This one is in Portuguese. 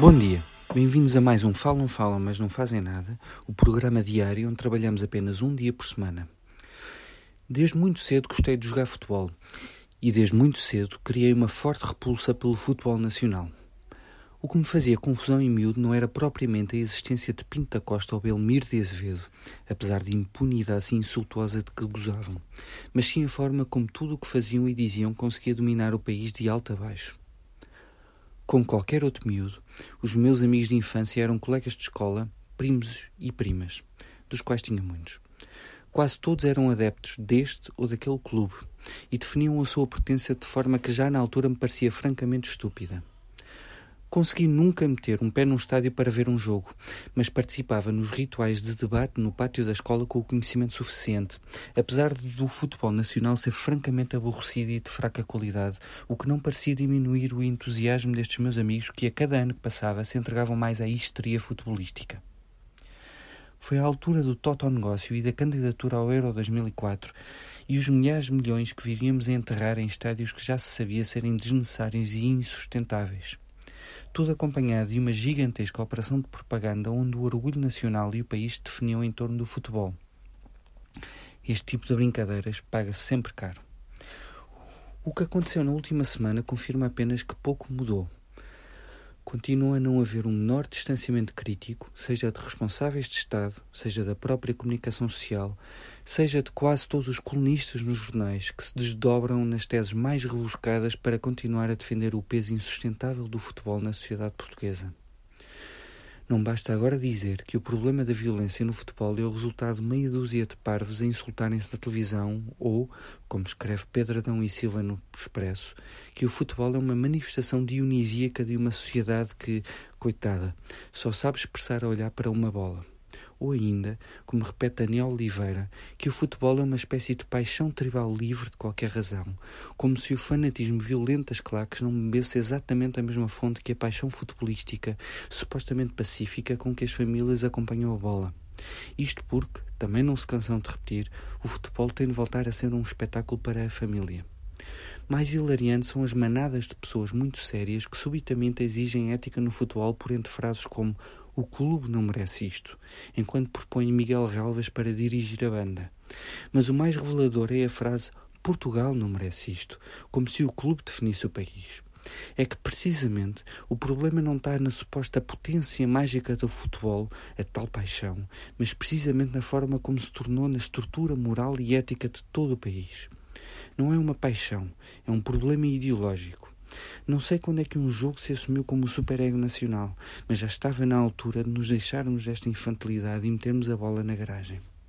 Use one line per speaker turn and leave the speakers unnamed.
Bom dia, bem-vindos a mais um Falam Falam, mas não fazem nada, o programa diário onde trabalhamos apenas um dia por semana. Desde muito cedo gostei de jogar futebol e desde muito cedo criei uma forte repulsa pelo futebol nacional. O que me fazia confusão em miúdo não era propriamente a existência de Pinto da Costa ou Belmir de Azevedo, apesar de impunidade insultuosa de que gozavam, mas sim a forma como tudo o que faziam e diziam conseguia dominar o país de alto a baixo. Como qualquer outro miúdo, os meus amigos de infância eram colegas de escola, primos e primas, dos quais tinha muitos. Quase todos eram adeptos deste ou daquele clube e definiam a sua pertença de forma que já na altura me parecia francamente estúpida. Consegui nunca meter um pé num estádio para ver um jogo, mas participava nos rituais de debate no pátio da escola com o conhecimento suficiente, apesar do futebol nacional ser francamente aborrecido e de fraca qualidade, o que não parecia diminuir o entusiasmo destes meus amigos que a cada ano que passava se entregavam mais à histeria futebolística. Foi a altura do Toto Negócio e da candidatura ao Euro 2004 e os milhares de milhões que viríamos a enterrar em estádios que já se sabia serem desnecessários e insustentáveis tudo acompanhado de uma gigantesca operação de propaganda onde o orgulho nacional e o país se definiam em torno do futebol. Este tipo de brincadeiras paga-se sempre caro. O que aconteceu na última semana confirma apenas que pouco mudou continua a não haver um menor distanciamento crítico, seja de responsáveis de Estado, seja da própria comunicação social, seja de quase todos os colunistas nos jornais que se desdobram nas teses mais rebuscadas para continuar a defender o peso insustentável do futebol na sociedade portuguesa. Não basta agora dizer que o problema da violência no futebol é o resultado de meia dúzia de parvos a insultarem-se na televisão ou, como escreve Pedro Adão e Silva no Expresso, que o futebol é uma manifestação dionisíaca de uma sociedade que, coitada, só sabe expressar a olhar para uma bola. Ou ainda, como repete Daniel Oliveira, que o futebol é uma espécie de paixão tribal livre de qualquer razão, como se o fanatismo violento das claques não bebesse exatamente a mesma fonte que a paixão futebolística, supostamente pacífica, com que as famílias acompanham a bola. Isto porque, também não se cansam de repetir, o futebol tem de voltar a ser um espetáculo para a família. Mais hilariante são as manadas de pessoas muito sérias que subitamente exigem ética no futebol por entre frases como o clube não merece isto, enquanto propõe Miguel Galvas para dirigir a banda. Mas o mais revelador é a frase Portugal não merece isto, como se o clube definisse o país. É que precisamente o problema não está na suposta potência mágica do futebol, a tal paixão, mas precisamente na forma como se tornou na estrutura moral e ética de todo o país. Não é uma paixão, é um problema ideológico. Não sei quando é que um jogo se assumiu como o superego nacional, mas já estava na altura de nos deixarmos desta infantilidade e metermos a bola na garagem.